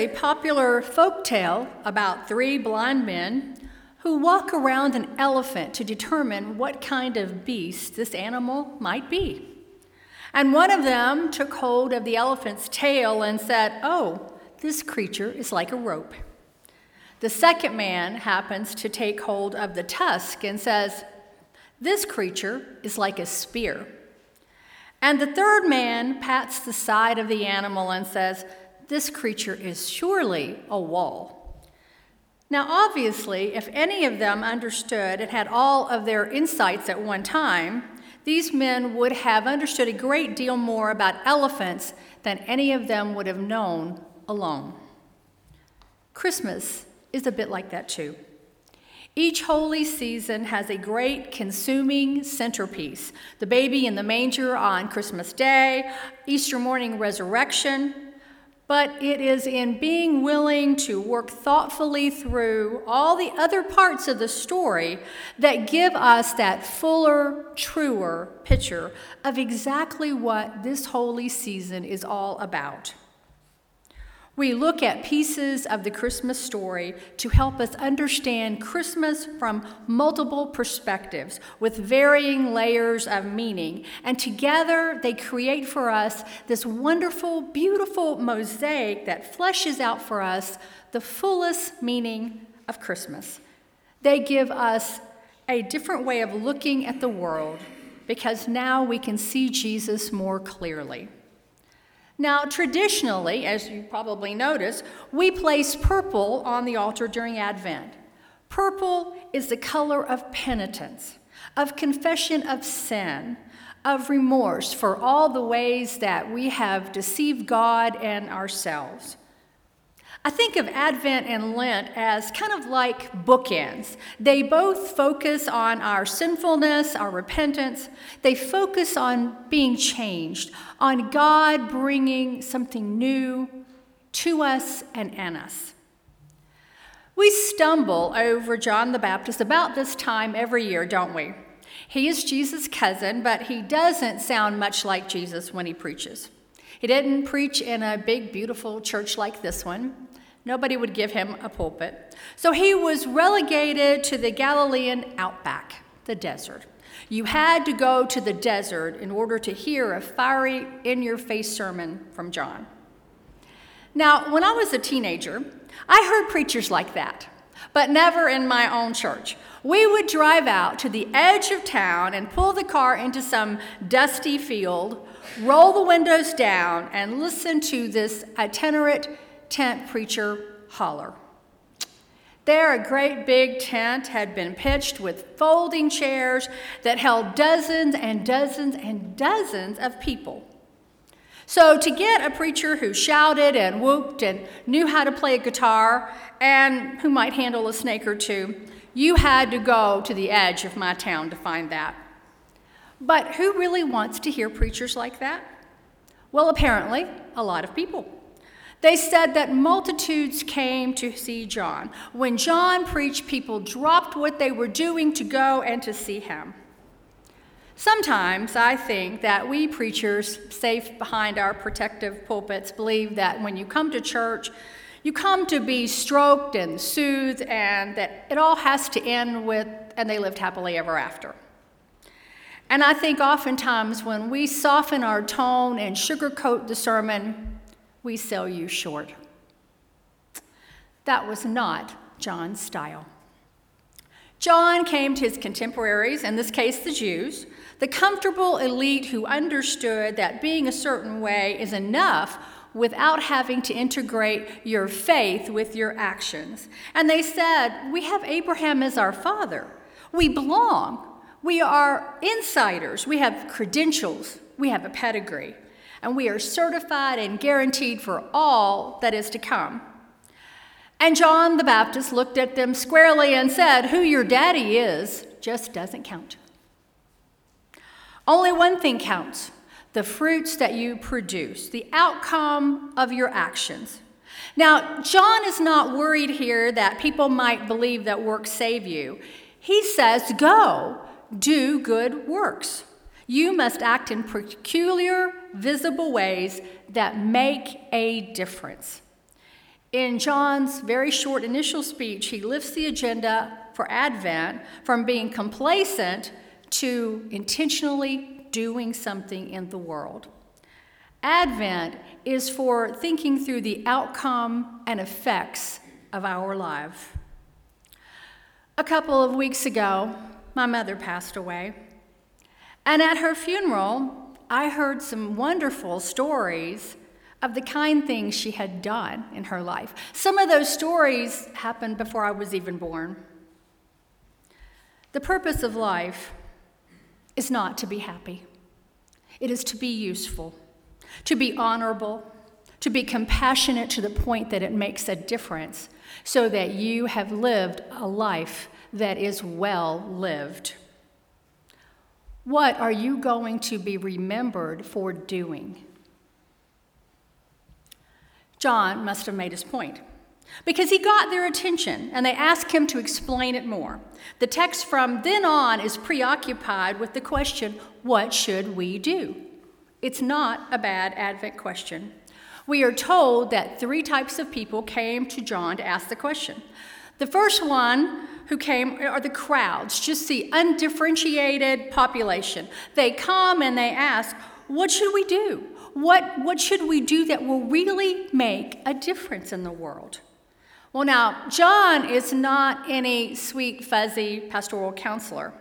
a popular folk tale about three blind men who walk around an elephant to determine what kind of beast this animal might be. And one of them took hold of the elephant's tail and said, Oh, this creature is like a rope. The second man happens to take hold of the tusk and says, This creature is like a spear. And the third man pats the side of the animal and says, this creature is surely a wall. Now, obviously, if any of them understood and had all of their insights at one time, these men would have understood a great deal more about elephants than any of them would have known alone. Christmas is a bit like that, too. Each holy season has a great consuming centerpiece the baby in the manger on Christmas Day, Easter morning resurrection, but it is in being willing to work thoughtfully through all the other parts of the story that give us that fuller, truer picture of exactly what this holy season is all about. We look at pieces of the Christmas story to help us understand Christmas from multiple perspectives with varying layers of meaning. And together they create for us this wonderful, beautiful mosaic that fleshes out for us the fullest meaning of Christmas. They give us a different way of looking at the world because now we can see Jesus more clearly. Now, traditionally, as you probably notice, we place purple on the altar during Advent. Purple is the color of penitence, of confession of sin, of remorse for all the ways that we have deceived God and ourselves. I think of Advent and Lent as kind of like bookends. They both focus on our sinfulness, our repentance. They focus on being changed, on God bringing something new to us and in us. We stumble over John the Baptist about this time every year, don't we? He is Jesus' cousin, but he doesn't sound much like Jesus when he preaches. He didn't preach in a big, beautiful church like this one. Nobody would give him a pulpit. So he was relegated to the Galilean outback, the desert. You had to go to the desert in order to hear a fiery, in your face sermon from John. Now, when I was a teenager, I heard preachers like that, but never in my own church. We would drive out to the edge of town and pull the car into some dusty field, roll the windows down, and listen to this itinerant tent preacher holler. There, a great big tent had been pitched with folding chairs that held dozens and dozens and dozens of people. So, to get a preacher who shouted and whooped and knew how to play a guitar and who might handle a snake or two, you had to go to the edge of my town to find that. But who really wants to hear preachers like that? Well, apparently, a lot of people. They said that multitudes came to see John. When John preached, people dropped what they were doing to go and to see him. Sometimes I think that we preachers, safe behind our protective pulpits, believe that when you come to church, you come to be stroked and soothed, and that it all has to end with, and they lived happily ever after. And I think oftentimes when we soften our tone and sugarcoat the sermon, we sell you short. That was not John's style. John came to his contemporaries, in this case the Jews, the comfortable elite who understood that being a certain way is enough without having to integrate your faith with your actions. And they said, We have Abraham as our father. We belong. We are insiders. We have credentials. We have a pedigree and we are certified and guaranteed for all that is to come. And John the Baptist looked at them squarely and said, Who your daddy is just doesn't count. Only one thing counts the fruits that you produce, the outcome of your actions. Now, John is not worried here that people might believe that works save you. He says, Go, do good works. You must act in peculiar, visible ways that make a difference. In John's very short initial speech, he lifts the agenda for Advent from being complacent to intentionally doing something in the world. Advent is for thinking through the outcome and effects of our life. A couple of weeks ago, my mother passed away. And at her funeral, I heard some wonderful stories of the kind things she had done in her life. Some of those stories happened before I was even born. The purpose of life is not to be happy, it is to be useful, to be honorable, to be compassionate to the point that it makes a difference, so that you have lived a life that is well lived. What are you going to be remembered for doing? John must have made his point because he got their attention and they asked him to explain it more. The text from then on is preoccupied with the question what should we do? It's not a bad Advent question. We are told that three types of people came to John to ask the question. The first one who came are the crowds, just the undifferentiated population. They come and they ask, What should we do? What, what should we do that will really make a difference in the world? Well, now, John is not any sweet, fuzzy pastoral counselor.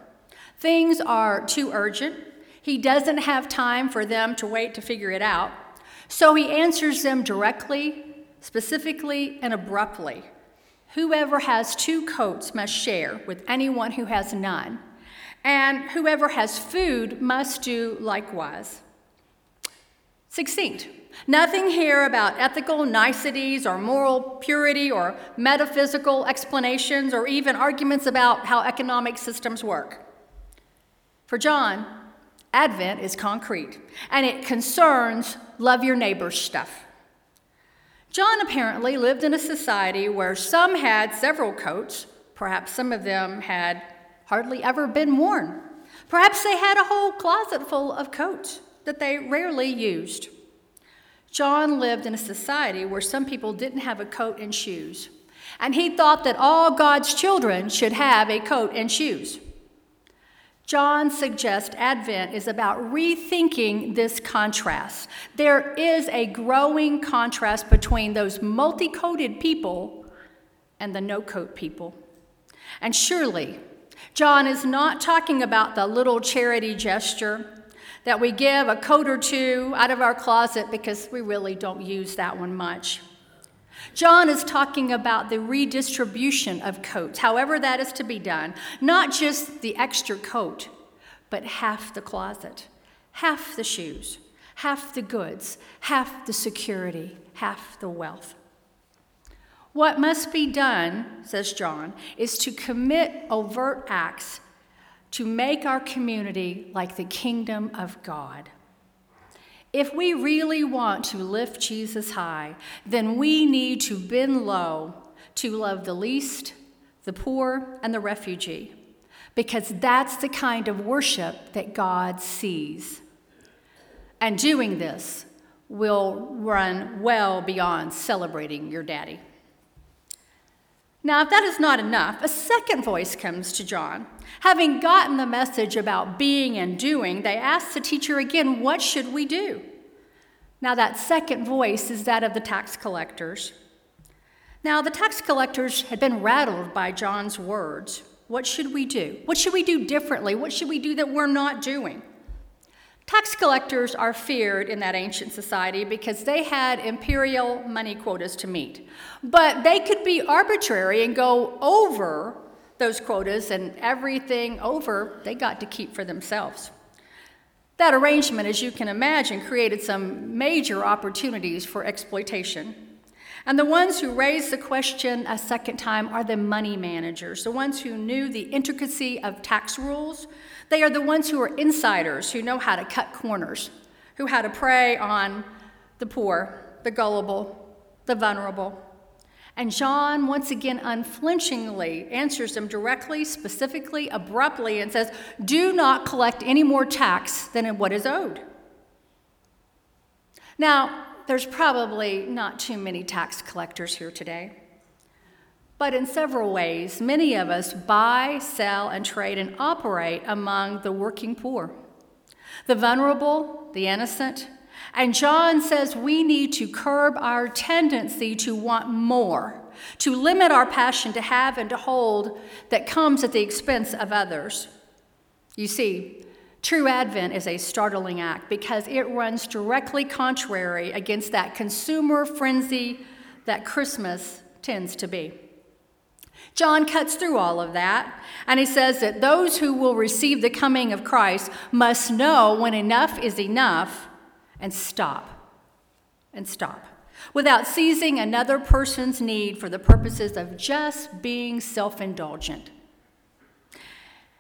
Things are too urgent. He doesn't have time for them to wait to figure it out. So he answers them directly, specifically, and abruptly. Whoever has two coats must share with anyone who has none, and whoever has food must do likewise. Succinct. Nothing here about ethical niceties or moral purity or metaphysical explanations or even arguments about how economic systems work. For John, Advent is concrete and it concerns love your neighbor stuff. John apparently lived in a society where some had several coats, perhaps some of them had hardly ever been worn. Perhaps they had a whole closet full of coats that they rarely used. John lived in a society where some people didn't have a coat and shoes, and he thought that all God's children should have a coat and shoes. John suggests Advent is about rethinking this contrast. There is a growing contrast between those multi coated people and the no coat people. And surely, John is not talking about the little charity gesture that we give a coat or two out of our closet because we really don't use that one much. John is talking about the redistribution of coats, however that is to be done, not just the extra coat, but half the closet, half the shoes, half the goods, half the security, half the wealth. What must be done, says John, is to commit overt acts to make our community like the kingdom of God. If we really want to lift Jesus high, then we need to bend low to love the least, the poor, and the refugee, because that's the kind of worship that God sees. And doing this will run well beyond celebrating your daddy. Now, if that is not enough, a second voice comes to John. Having gotten the message about being and doing, they ask the teacher again, What should we do? Now, that second voice is that of the tax collectors. Now, the tax collectors had been rattled by John's words. What should we do? What should we do differently? What should we do that we're not doing? Tax collectors are feared in that ancient society because they had imperial money quotas to meet. But they could be arbitrary and go over those quotas, and everything over they got to keep for themselves. That arrangement, as you can imagine, created some major opportunities for exploitation. And the ones who raised the question a second time are the money managers, the ones who knew the intricacy of tax rules, they are the ones who are insiders, who know how to cut corners, who how to prey on the poor, the gullible, the vulnerable. And John, once again, unflinchingly answers them directly, specifically, abruptly, and says, Do not collect any more tax than what is owed. Now, there's probably not too many tax collectors here today. But in several ways, many of us buy, sell, and trade and operate among the working poor, the vulnerable, the innocent. And John says we need to curb our tendency to want more, to limit our passion to have and to hold that comes at the expense of others. You see, True Advent is a startling act because it runs directly contrary against that consumer frenzy that Christmas tends to be. John cuts through all of that, and he says that those who will receive the coming of Christ must know when enough is enough and stop. And stop. Without seizing another person's need for the purposes of just being self indulgent.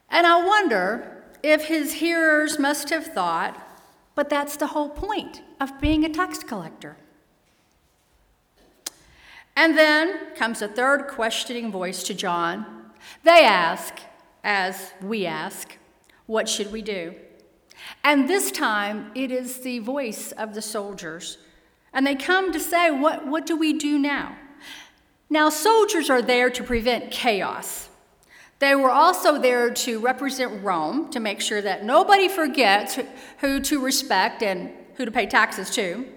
And I wonder if his hearers must have thought, but that's the whole point of being a tax collector. And then comes a third questioning voice to John. They ask, as we ask, what should we do? And this time it is the voice of the soldiers. And they come to say, What, what do we do now? Now, soldiers are there to prevent chaos. They were also there to represent Rome, to make sure that nobody forgets who to respect and who to pay taxes to.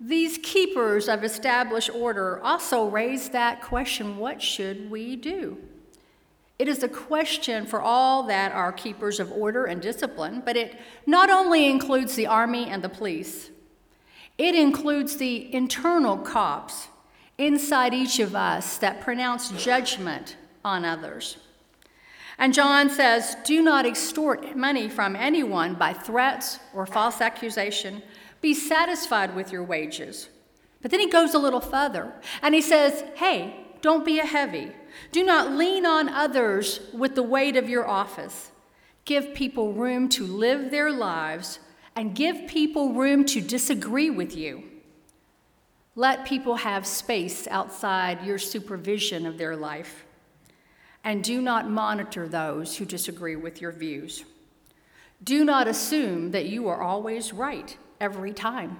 These keepers of established order also raise that question what should we do? It is a question for all that are keepers of order and discipline, but it not only includes the army and the police, it includes the internal cops inside each of us that pronounce judgment on others. And John says, Do not extort money from anyone by threats or false accusation be satisfied with your wages. But then he goes a little further and he says, Hey, don't be a heavy. Do not lean on others with the weight of your office. Give people room to live their lives and give people room to disagree with you. Let people have space outside your supervision of their life. And do not monitor those who disagree with your views. Do not assume that you are always right every time.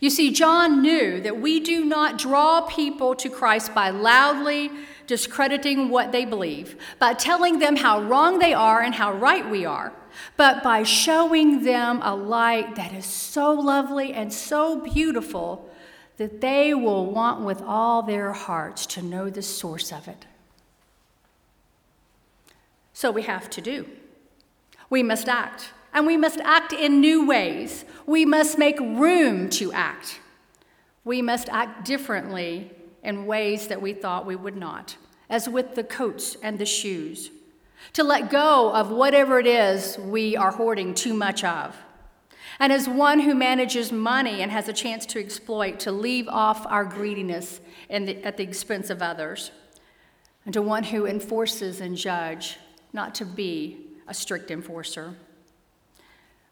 You see, John knew that we do not draw people to Christ by loudly discrediting what they believe, by telling them how wrong they are and how right we are, but by showing them a light that is so lovely and so beautiful that they will want with all their hearts to know the source of it. So we have to do. We must act and we must act in new ways. We must make room to act. We must act differently in ways that we thought we would not, as with the coats and the shoes. To let go of whatever it is we are hoarding too much of. And as one who manages money and has a chance to exploit, to leave off our greediness the, at the expense of others. And to one who enforces and judge, not to be a strict enforcer.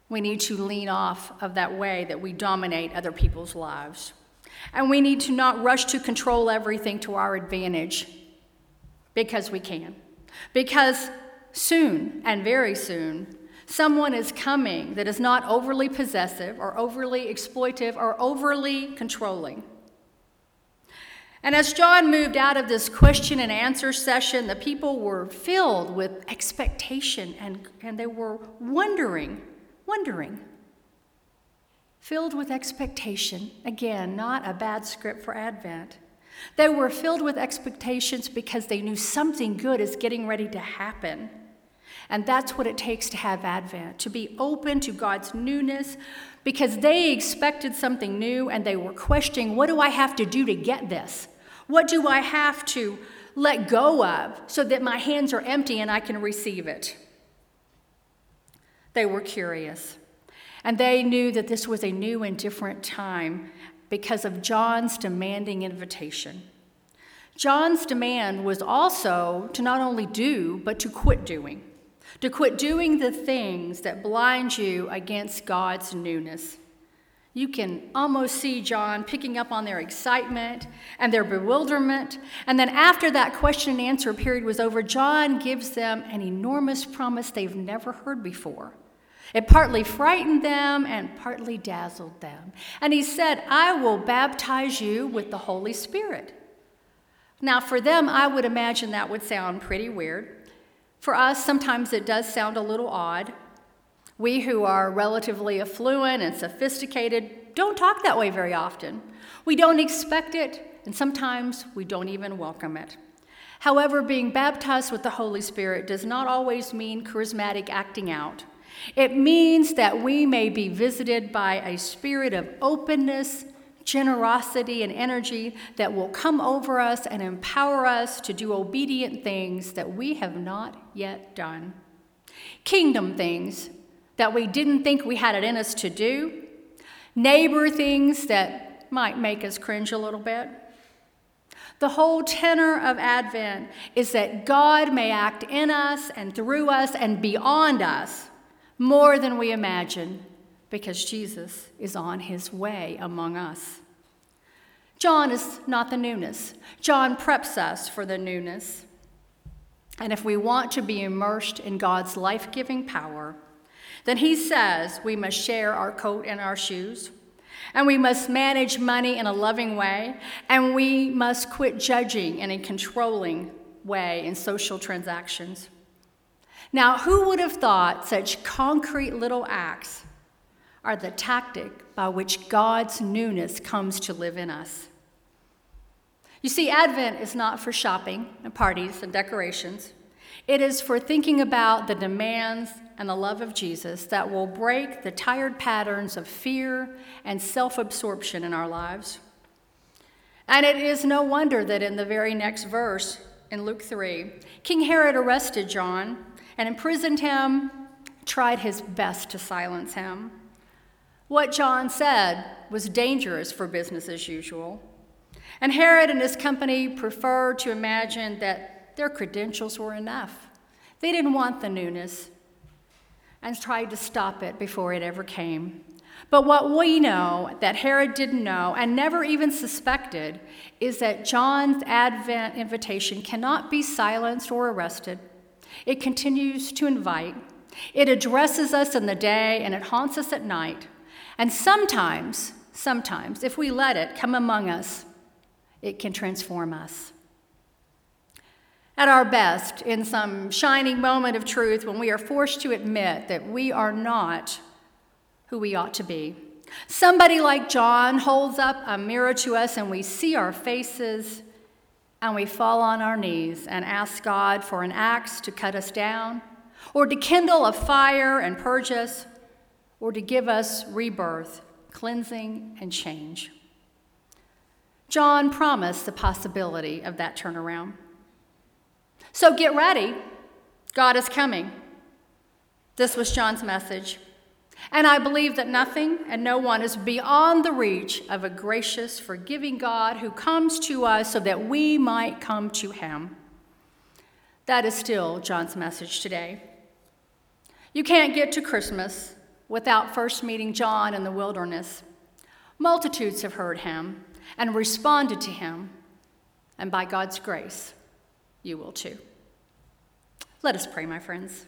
We need to lean off of that way that we dominate other people's lives. And we need to not rush to control everything to our advantage because we can. Because soon, and very soon, someone is coming that is not overly possessive or overly exploitive or overly controlling. And as John moved out of this question and answer session, the people were filled with expectation and, and they were wondering wondering. Filled with expectation, again, not a bad script for Advent. They were filled with expectations because they knew something good is getting ready to happen. And that's what it takes to have Advent, to be open to God's newness, because they expected something new and they were questioning what do I have to do to get this? What do I have to let go of so that my hands are empty and I can receive it? They were curious. And they knew that this was a new and different time because of John's demanding invitation. John's demand was also to not only do, but to quit doing, to quit doing the things that blind you against God's newness. You can almost see John picking up on their excitement and their bewilderment. And then, after that question and answer period was over, John gives them an enormous promise they've never heard before It partly frightened them and partly dazzled them. And he said, I will baptize you with the Holy Spirit. Now, for them, I would imagine that would sound pretty weird. For us, sometimes it does sound a little odd. We who are relatively affluent and sophisticated don't talk that way very often. We don't expect it, and sometimes we don't even welcome it. However, being baptized with the Holy Spirit does not always mean charismatic acting out. It means that we may be visited by a spirit of openness, generosity, and energy that will come over us and empower us to do obedient things that we have not yet done. Kingdom things that we didn't think we had it in us to do, neighbor things that might make us cringe a little bit. The whole tenor of Advent is that God may act in us and through us and beyond us more than we imagine because Jesus is on his way among us. John is not the newness. John preps us for the newness. And if we want to be immersed in God's life giving power, then he says we must share our coat and our shoes, and we must manage money in a loving way, and we must quit judging in a controlling way in social transactions. Now, who would have thought such concrete little acts are the tactic by which God's newness comes to live in us? You see, Advent is not for shopping and parties and decorations. It is for thinking about the demands and the love of Jesus that will break the tired patterns of fear and self absorption in our lives. And it is no wonder that in the very next verse in Luke 3, King Herod arrested John and imprisoned him, tried his best to silence him. What John said was dangerous for business as usual. And Herod and his company preferred to imagine that their credentials were enough. They didn't want the newness and tried to stop it before it ever came. But what we know that Herod didn't know and never even suspected is that John's Advent invitation cannot be silenced or arrested. It continues to invite, it addresses us in the day, and it haunts us at night. And sometimes, sometimes, if we let it come among us, it can transform us. At our best, in some shining moment of truth, when we are forced to admit that we are not who we ought to be, somebody like John holds up a mirror to us and we see our faces and we fall on our knees and ask God for an axe to cut us down, or to kindle a fire and purge us, or to give us rebirth, cleansing, and change. John promised the possibility of that turnaround. So get ready, God is coming. This was John's message. And I believe that nothing and no one is beyond the reach of a gracious, forgiving God who comes to us so that we might come to him. That is still John's message today. You can't get to Christmas without first meeting John in the wilderness. Multitudes have heard him and responded to him, and by God's grace, you will too. Let us pray, my friends.